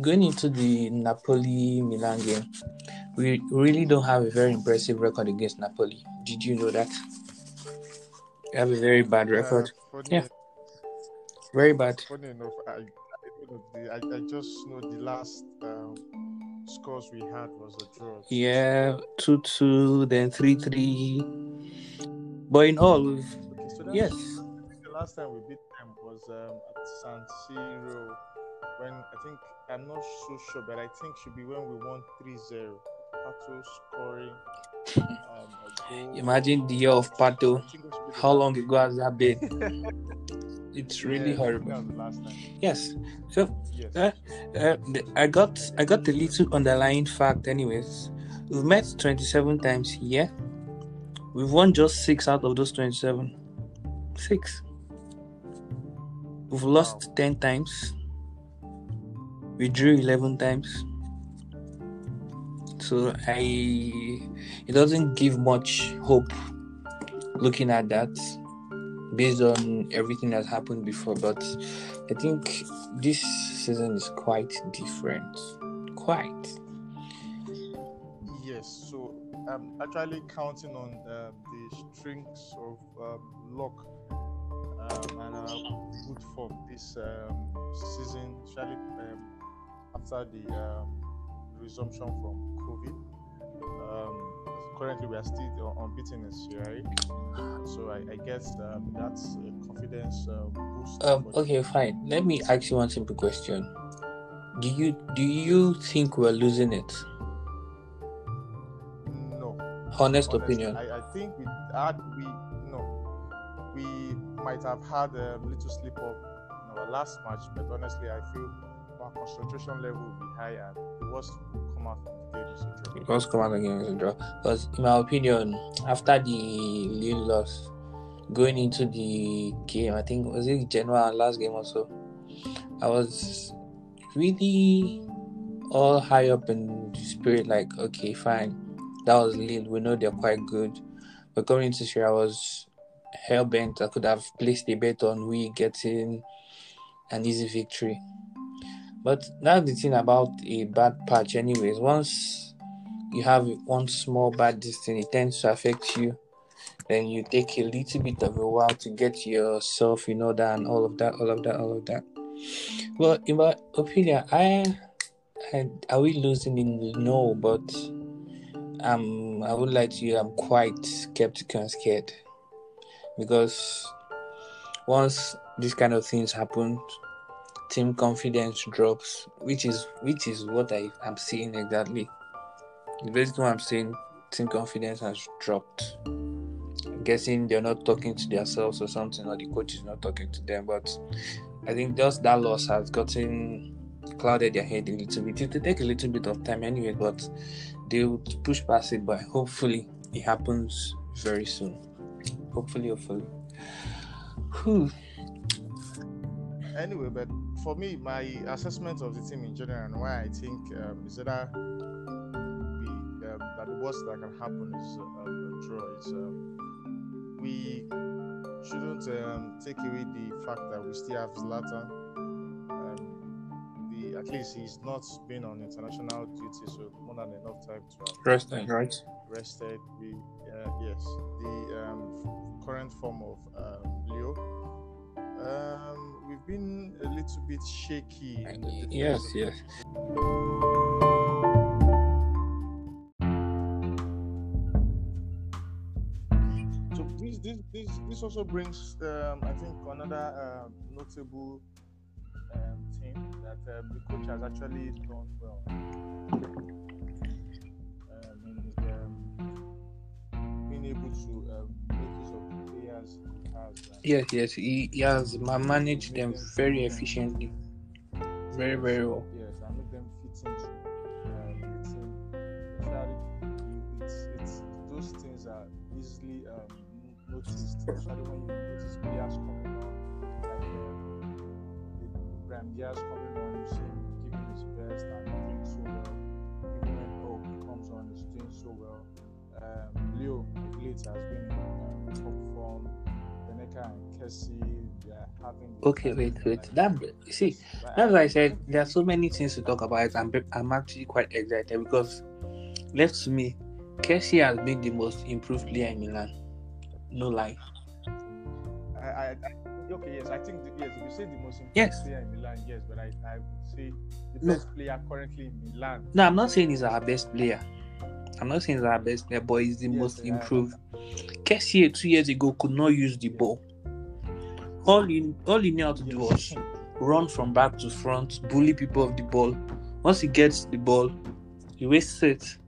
going into the Napoli Milan game, we really don't have a very impressive record against Napoli. Did you know that? We have a very bad record. Uh, Yeah. Very bad. funny enough, I, I, don't know, the- I, just know the last um, scores we had was a draw. Yeah, 2 2, then 3 3. But in all, Okay, so yes. The last time we beat them was um, at San Siro think I'm not so sure, but I think should be when we won 3-0. Pato scoring um, a. Imagine the year of Pato. I think it should be the How long ago has that been? It's really Yeah, horrible. That was the last time. Yes. So Yes. Uh, uh, I got I got the little underlying fact. Anyways, we've met 27 times here. We've won just six out of those 27. Six. We've lost 10 times. We drew 11 times. So I, it doesn't give much hope looking at that based on everything that's happened before. But I think this season is quite different. Quite. Yes, so I'm actually counting on um, the strings of um, luck um, and our good form this um, season, especially um, after the um, resumption from COVID. Um, currently, we are still un- unbeaten in Serie so I, I guess um, that's a confidence uh, boost. Um, okay, fine. Let me ask you one simple question. Do you do you think we're losing it? No. Honest Honestly, opinion. I, I think we had we no, we might have had a little slip up in our last match, but honestly, I feel our concentration level will be high and the worst will come out from the game is a draw. Let's come out again as a draw. Because in my opinion, after the Lille loss, going into the game, I think was it Genoa last game also. I was really all high up in the spirit, like, okay, fine. That was Lille. We know they're quite good. But going into this year, I was hell bent. I could have placed a bet on we getting an easy victory. But that's the thing about a bad patch, anyways. Once you have one small bad distance, it tends to affect you. Then you take a little bit of a while to get yourself in order and all of that, all of that, all of that. Well, in my opinion, I, I are we losing in no, but um, I would like to. I'm quite skeptical and scared because once these kind of things happen, team confidence drops, which is which is what I am seeing exactly. Basically, I'm saying, team confidence has dropped. I'm guessing they're not talking to themselves or something, or the coach is not talking to them. But I think just that loss has gotten clouded their head a little bit. It will take a little bit of time anyway, but they will push past it. But hopefully, it happens very soon. Hopefully, hopefully. Whew. Anyway, but for me, my assessment of the team in general and why I think um, is that we, um, that the worst that can happen is um, a draw. Is um, we shouldn't um, take away the fact that we still have Zlatan. Um, the at least he's not been on international duty, so more than enough time to have Resting, right? rested. We uh, yes, the um, current form of um, Leo. We've been a little bit shaky. Yes, yes. So this this this, this also brings um, I think another um, notable um, thing that um, the coach has actually done well. Um, in um, being able to um, players he has. Yes, yes. He, he has managed them very efficiently. Very, very well. Yes, and make them fit into uh, the team. It's, it's those things are easily um, noticed, especially when you notice players coming on, like um, the Brahim Diaz coming on, you see him giving his best and doing so well. Even when Hope comes on, he's doing so well. Um, Leo late has been in and Kessie, they having. Okay, wait, wait. like, That you see, that's why I said there are so many things to talk about. I'm I'm actually quite excited because left to me, Kessie has been the most improved player in Milan. No lie. I, I, I, okay, yes, I think the, yes. If you say the most important Yes. player in Milan, yes, but I, I would say the No. best player currently in Milan. No, I'm not saying he's our best player. I'm not saying he's our best player, but he's the Yes, most improved. Kessie two years ago could not use the ball. All he all he knew how to do was run from back to front, bully people of the ball. Once he gets the ball, he wastes it.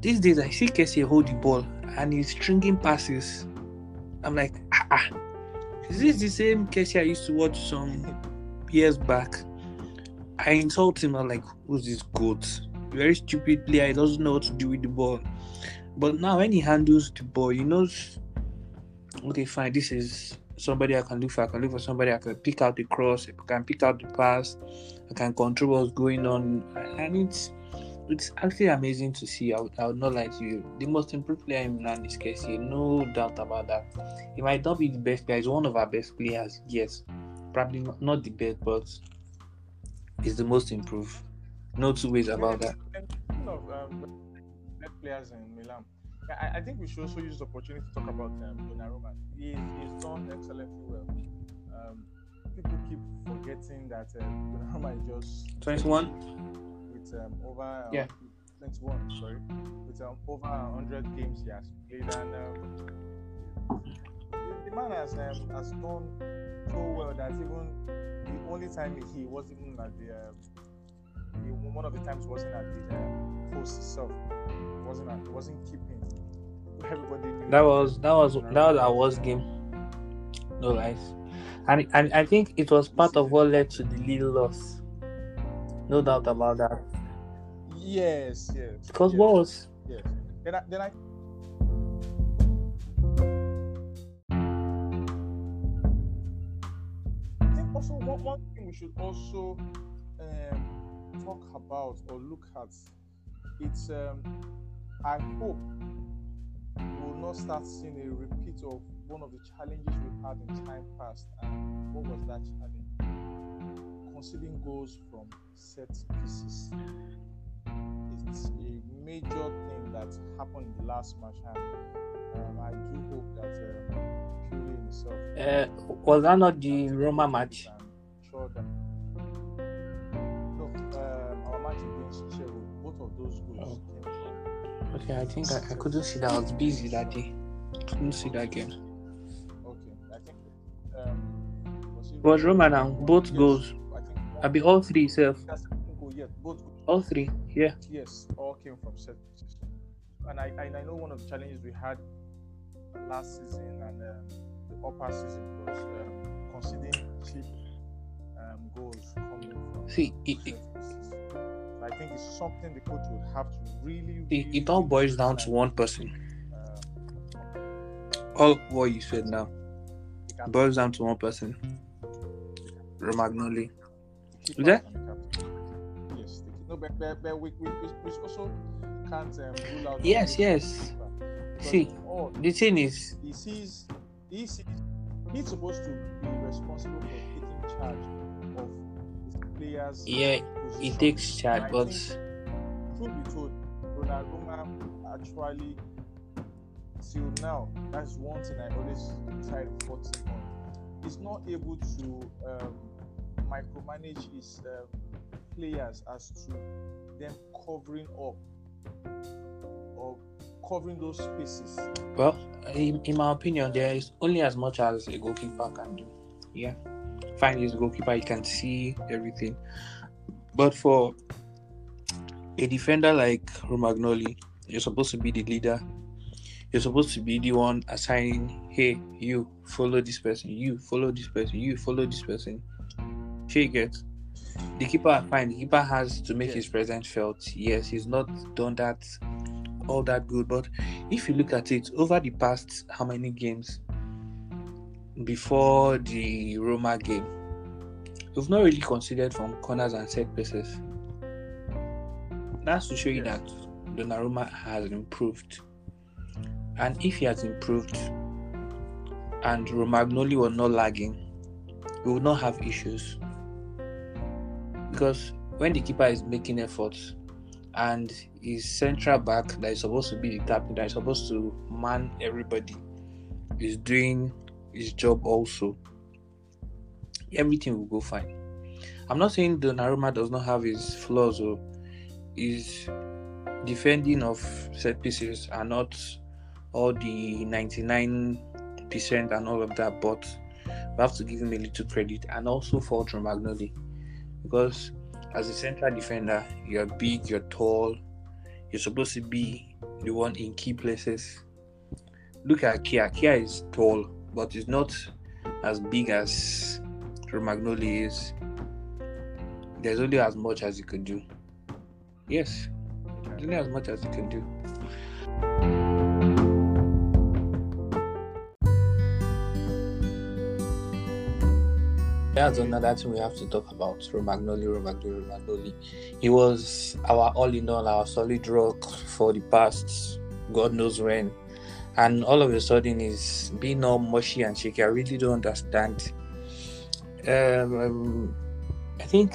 These days, I see Kessie hold the ball and he's stringing passes. I'm like, ah, ah. is this the same Kessie I used to watch some years back? I insult him. I'm like, who's this goat? Very stupid player. He doesn't know what to do with the ball. But now, when he handles the ball, he knows, okay, fine, this is somebody I can look for. I can look for somebody I can pick out the cross, I can pick out the pass, I can control what's going on. And it's it's actually amazing to see. I would, I would not to you. The most improved player in Milan is Kessie, no doubt about that. He might not be the best player, he's one of our best players, yes. Probably not the best, but he's the most improved. No two ways about that. Of um, players in Milan, I, I think we should also use the opportunity to talk about um, Donnarumma. He, he's done excellently well. Um, people keep forgetting that um, Donnarumma is just 21? with um, over uh, Yeah. 21, sorry, with um, over 100 games he has played, and um, the, the man has um, has done so well that even the only time he wasn't even at the um, he, one of the times wasn't at the um, post itself, wasn't at, wasn't keeping. Everybody knew That was that was that was our worst game. No lies. And and I think it was part of what led to the little loss. No doubt about that. Yes, yes. Because yes, what was Yes. Then I, then I I think also one, one thing we should also um, talk about or look at it's um, I hope we will not start seeing a repeat of one of the challenges we've had in time past. And what was that challenge? Conceding goals from set pieces it's a major thing that happened in the last match, and um, I do hope that um, Purely himself. uh, was that not the Roma match? Our match against Chelsea, both of those goals Oh. came from. Okay, I think I, I couldn't see that. I was busy that day. Couldn't see that game. Okay, I think. Um, was, it Was Roma now? Both Yes, goals. I think. I be all three self. That's the second goal, yeah, both goals. All three. Yeah. Yes, all came from set pieces. And I, and I know one of the challenges we had last season and um, the upper season was um, conceding cheap um, goals coming from See, it, it, pieces. I think it's something the coach would have to really. it, really it all boils down to one person. uh, All what you said now boils down to one person. Romagnoli. Is that- and. Yes, the, no, but, but, but we, we, we we also can't um, rule out. Yes, yes. See, all the thing is, he sees he sees he's supposed to be responsible for taking charge players. yeah, position. takes but truth be told, Donnarumma actually till now that's one thing I always try to focus on. He's not able to um, micromanage his um, players as to them covering up or covering those spaces. well, in, in my opinion, there is only as much as a goalkeeper can do. Yeah, fine, he's a goalkeeper, he can see everything, but for a defender like Romagnoli, you're supposed to be the leader. You're supposed to be the one assigning, hey, you follow this person, you follow this person, you follow this person. Sure, you get. The keeper, fine. The keeper has to make Yes. his presence felt. Yes, he's not done that all that good. But if you look at it over the past how many games before the Roma game, we've not really considered from corners and set pieces. That's to show you that Donnarumma has improved. And if he has improved, and Romagnoli was not lagging, we would not have issues. Because when the keeper is making efforts and his central back that is supposed to be the captain, that is supposed to man everybody, is doing his job also, everything will go fine. I'm not saying Donnarumma does not have his flaws or his defending of set pieces are not all the 99% and all of that, but we have to give him a little credit and also for Romagnoli because as a central defender, you're big, you're tall, you're supposed to be the one in key places. Look at Kjaer. Kjaer is tall, but it's not as big as Romagnoli is. There's only as much as you can do. Yes, only as much as you can do. That's another thing we have to talk about. Romagnoli, Romagnoli, Romagnoli. He was our all in all, our solid rock for the past God knows when. And all of a sudden he's being all mushy and shaky. I really don't understand. Um, I think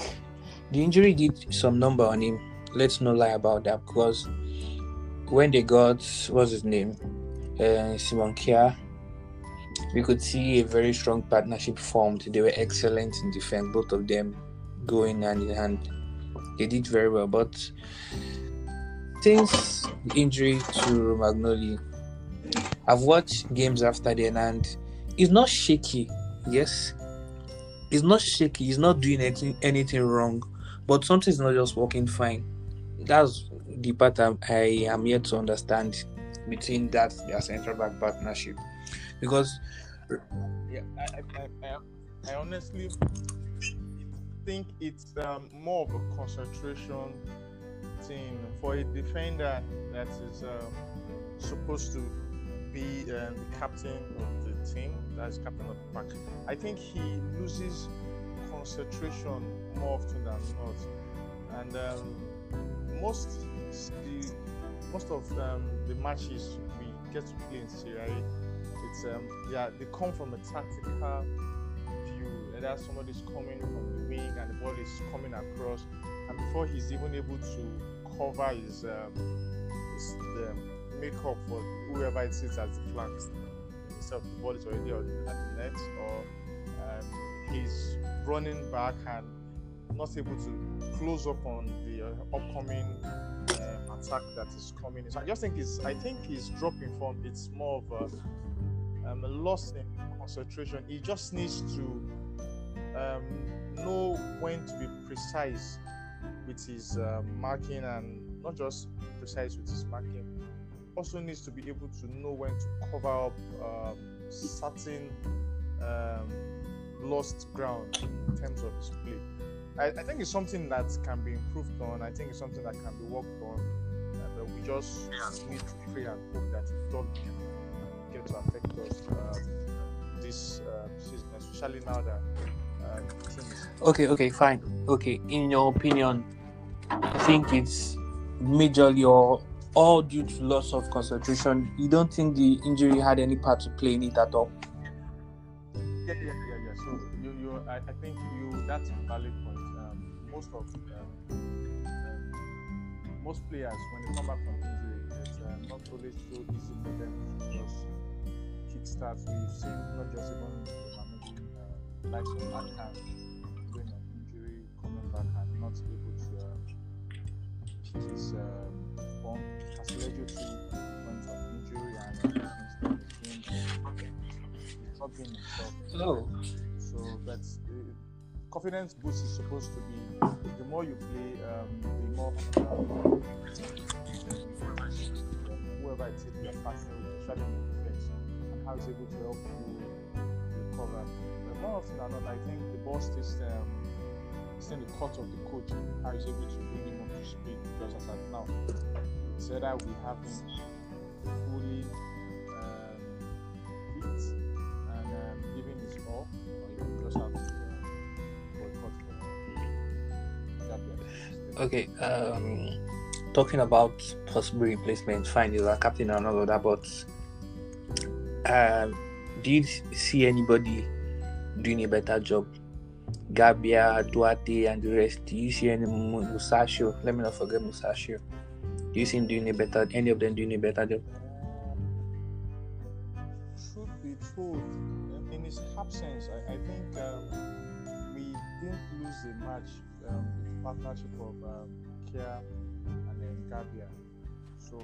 the injury did some number on him. Let's not lie about that because when they got what's his name, uh, Simon Kjaer, we could see a very strong partnership formed. They were excellent in defense, both of them going hand in hand. They did very well, but since the injury to Romagnoli, I've watched games after then, and it's not shaky. Yes, it's not shaky. He's not doing anything anything wrong, but something's not just working fine. That's the part I'm, I am yet to understand between that their central back partnership because yeah, I, I, I, I honestly think it's um, more of a concentration thing for a defender that is um, supposed to be um, the captain of the team, that's captain of the pack. I think he loses concentration more often than not, and um, most the most of um, the matches we get to play in Serie it's um yeah they come from a tactical view. And that somebody's coming from the wing and the ball is coming across. And before he's even able to cover his um his the makeup for whoever it sits as the flanks instead of the ball is already on at the net or um, he's running back and not able to close up on the uh, upcoming um, attack that is coming. So I just think it's I think he's dropping form. It's more of a um, loss in concentration. He just needs to um, know when to be precise with his uh, marking and not just precise with his marking. Also needs to be able to know when to cover up um, certain um, lost ground in terms of his play. I, I, think it's something that can be improved on. I think it's something that can be worked on. And we just need to pray and hope that it doesn't get to affect us um, this uh, season, especially now that um, Okay, okay, fine. Okay, in your opinion, I think it's majorly or all due to loss of concentration. You don't think the injury had any part to play in it at all? Yeah, yeah, yeah, yeah. So you, you, I, I think you. That's a valid point. Um, most of um, um, most players when they come back from injury, it's uh, not always so easy for them to just kickstart. We've seen not just even uh, likes of Akan going on injury, coming back and not able to uh, his um, form. Castillejo too went on injury and he's not being himself. Oh. So that's uh, confidence boost is supposed to be the more you play, um, the more um, whoever it is you're passing, especially in the defense, and how it's able to help you recover. But more often than not, I think the ball stays um, in the court of the coach, how he's able to bring him up to speed. just as at now, it's either we have him fully um, fit and um, giving his all, or you just have to uh, boycott for Okay, um, talking about possible replacement, fine, he's our captain and all of that, but um, do you see anybody doing a better job? Gabbia, Duarte, and the rest. Do you see any Musacchio? Let me not forget Musacchio. Do you see him doing a better? Any of them doing a better job? Truth be told, in his absence, I, I think um, we didn't lose the match um, with partnership of um, Kjaer and then Gabbia. So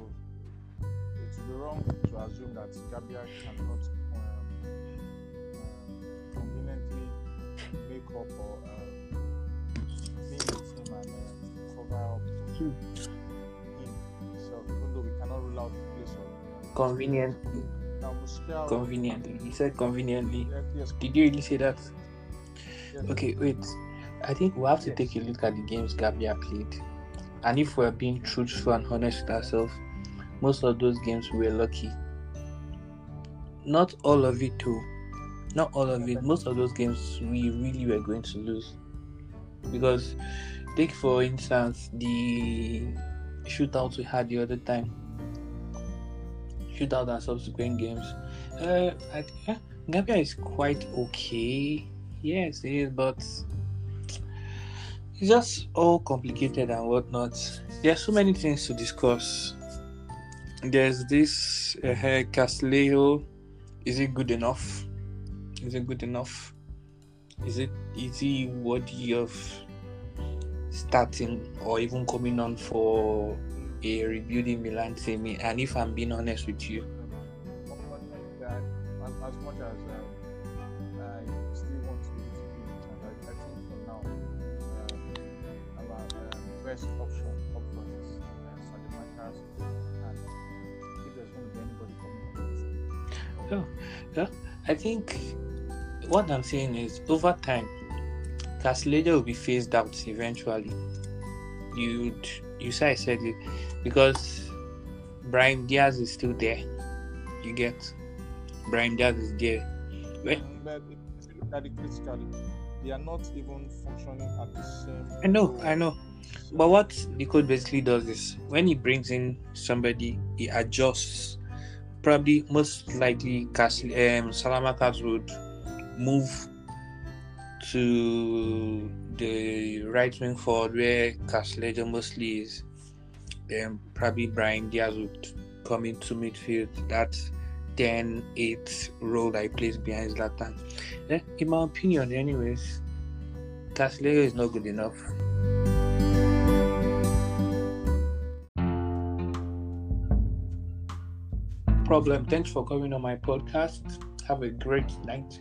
it would be wrong to assume that Gabbia cannot um, um, conveniently make up or um, be in the team and uh, cover up for him. So even though we cannot rule out the place of Conveniently. now Musacchio, Conveniently. He said conveniently. yes, yes, Did you really say that? yes, Okay, wait. I think we have to Yes. take a look at the games Gabbia played. And if we're being truthful and honest with ourselves, most of those games we were lucky. Not all of it too. Not all of it. Most of those games we really were going to lose. Because take for instance the shootout we had the other time. Shootout and subsequent games. Uh I, Gabbia is quite okay. Yes, it is, but it's just all complicated and whatnot. There are so many things to discuss. There's this uh, Castillejo. Is it good enough? Is it good enough? Is it is he worthy of starting or even coming on for a rebuilding Milan team? And if I'm being honest with you, as, much as um, I still want to it I, I think for now, um, our um, best option up front is uh, Saelemaekers, and if there's going to be anybody coming on this, I think what I'm saying is over time, Castillejo will be phased out eventually. You you say I said it because Brahim Diaz is still there. You get Brahim Diaz is there. Well, but if you look at it critically, they are not even functioning at the same. I know. I know. But what the code basically does is when he brings in somebody, he adjusts. Probably most likely Castle um Saelemaekers would move to the right wing forward where Castillejo mostly is. Then probably Brahim Diaz would come into midfield. That 10 8 role that he plays behind Zlatan. Eh, in my opinion, anyways, Castillejo is not good enough. problem. Thanks for coming on my podcast. Have a great night.